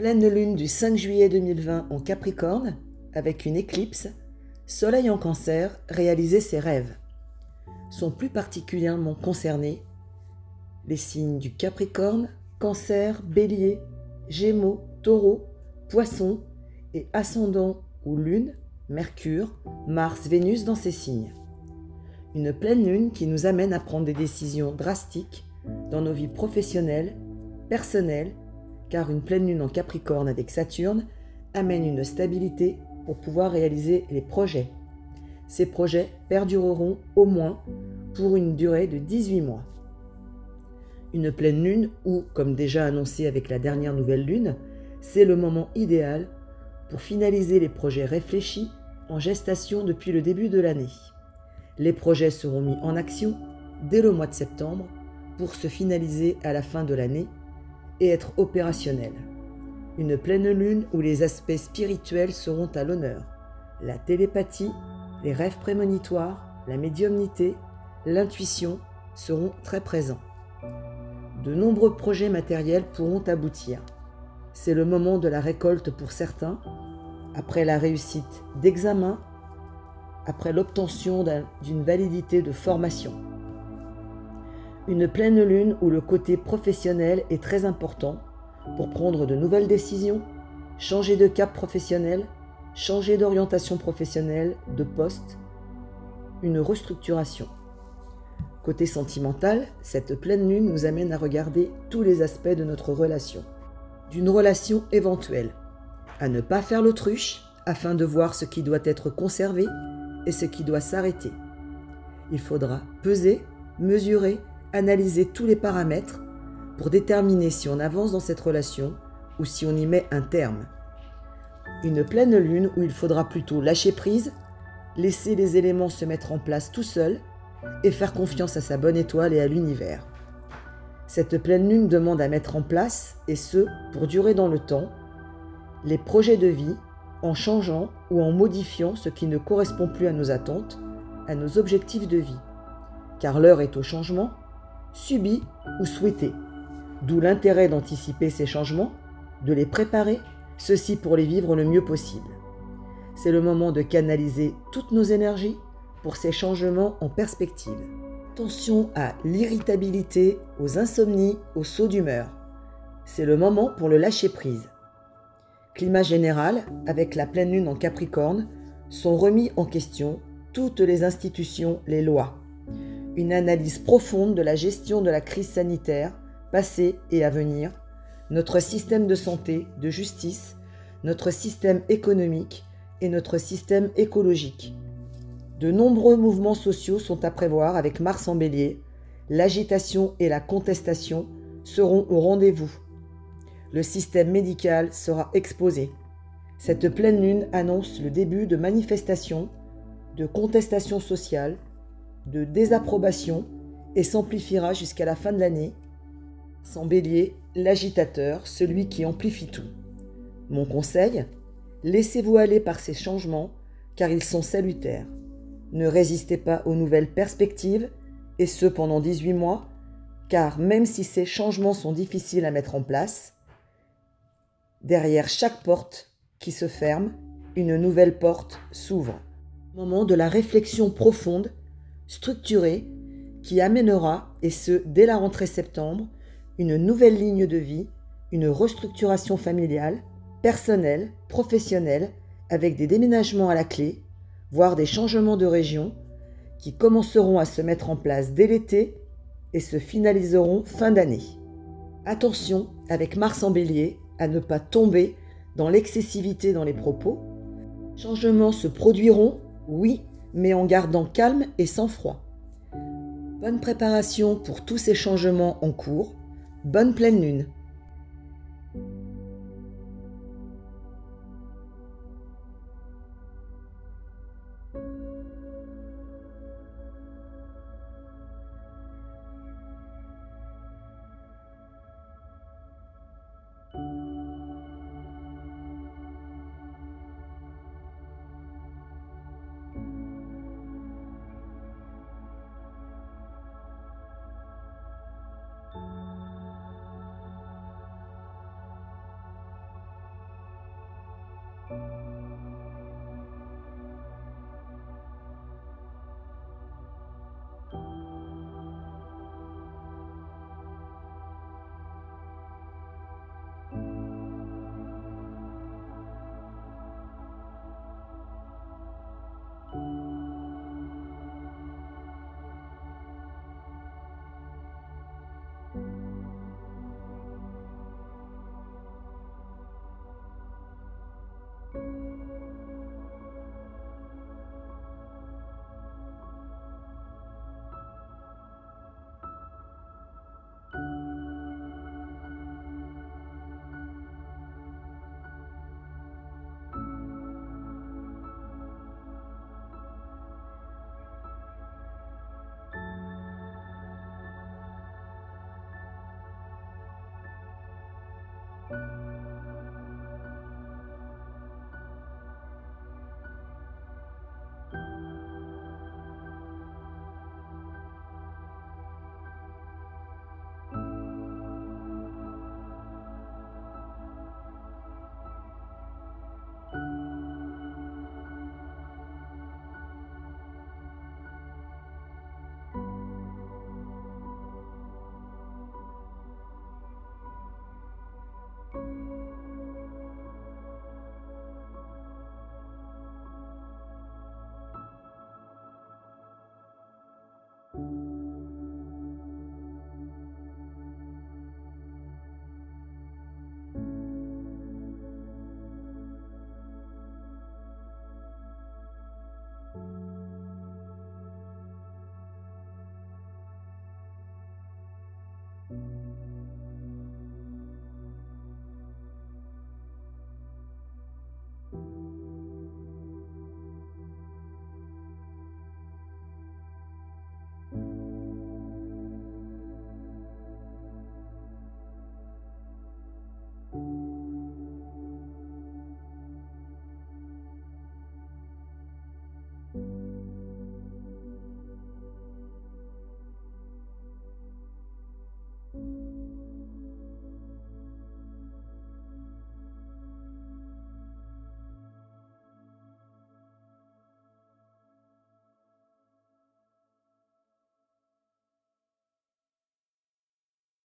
Pleine lune du 5 juillet 2020 en Capricorne, avec une éclipse, Soleil en cancer réalisait ses rêves. Sont plus particulièrement concernés les signes du Capricorne, Cancer, Bélier, Gémeaux, Taureau, Poisson et ascendant ou lune, Mercure, Mars, Vénus dans ces signes. Une pleine lune qui nous amène à prendre des décisions drastiques dans nos vies professionnelles, personnelles, car une pleine lune en Capricorne avec Saturne amène une stabilité pour pouvoir réaliser les projets. Ces projets perdureront au moins pour une durée de 18 mois. Une pleine lune, ou comme déjà annoncé avec la dernière nouvelle lune, c'est le moment idéal pour finaliser les projets réfléchis en gestation depuis le début de l'année. Les projets seront mis en action dès le mois de septembre pour se finaliser à la fin de l'année et être opérationnels. Une pleine lune où les aspects spirituels seront à l'honneur. La télépathie, les rêves prémonitoires, la médiumnité, l'intuition seront très présents. De nombreux projets matériels pourront aboutir. C'est le moment de la récolte pour certains, après la réussite d'examens, après l'obtention d'une validité de formation. Une pleine lune où le côté professionnel est très important pour prendre de nouvelles décisions, changer de cap professionnel, changer d'orientation professionnelle, de poste, une restructuration. Côté sentimental, cette pleine lune nous amène à regarder tous les aspects de notre relation. D'une relation éventuelle, à ne pas faire l'autruche afin de voir ce qui doit être conservé et ce qui doit s'arrêter. Il faudra peser, mesurer, analyser tous les paramètres pour déterminer si on avance dans cette relation ou si on y met un terme. Une pleine lune où il faudra plutôt lâcher prise, laisser les éléments se mettre en place tout seuls et faire confiance à sa bonne étoile et à l'univers. Cette pleine lune demande à mettre en place, et ce, pour durer dans le temps, les projets de vie en changeant ou en modifiant ce qui ne correspond plus à nos attentes, à nos objectifs de vie. Car l'heure est au changement, subi ou souhaité. D'où l'intérêt d'anticiper ces changements, de les préparer, ceci pour les vivre le mieux possible. C'est le moment de canaliser toutes nos énergies pour ces changements en perspective. Attention à l'irritabilité, aux insomnies, aux sauts d'humeur. C'est le moment pour le lâcher-prise. Climat général, avec la pleine lune en Capricorne, sont remis en question toutes les institutions, les lois. Une analyse profonde de la gestion de la crise sanitaire, passée et à venir, notre système de santé, de justice, notre système économique et notre système écologique. De nombreux mouvements sociaux sont à prévoir avec Mars en bélier. L'agitation et la contestation seront au rendez-vous. Le système médical sera exposé. Cette pleine lune annonce le début de manifestations, de contestations sociales, de désapprobation et s'amplifiera jusqu'à la fin de l'année. Sans bélier, l'agitateur, celui qui amplifie tout. Mon conseil Laissez-vous aller par ces changements car ils sont salutaires. Ne résistez pas aux nouvelles perspectives, et ce pendant 18 mois, car même si ces changements sont difficiles à mettre en place, derrière chaque porte qui se ferme, une nouvelle porte s'ouvre. Moment de la réflexion profonde, structurée, qui amènera, et ce dès la rentrée septembre, une nouvelle ligne de vie, une restructuration familiale, personnelle, professionnelle, avec des déménagements à la clé, voire des changements de région qui commenceront à se mettre en place dès l'été et se finaliseront fin d'année. Attention, avec Mars en bélier, à ne pas tomber dans l'excessivité dans les propos. Changements se produiront, oui, mais en gardant calme et sans froid. Bonne préparation pour tous ces changements en cours. Bonne pleine lune.